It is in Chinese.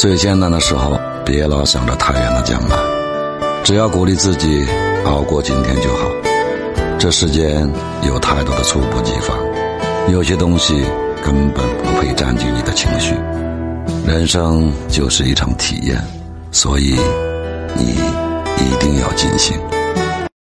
最艰难的时候别老想着太远的将来。只要鼓励自己熬过今天就好。这世间有太多的猝不及防有些东西根本不配占据你的情绪。人生就是一场体验所以你一定要尽兴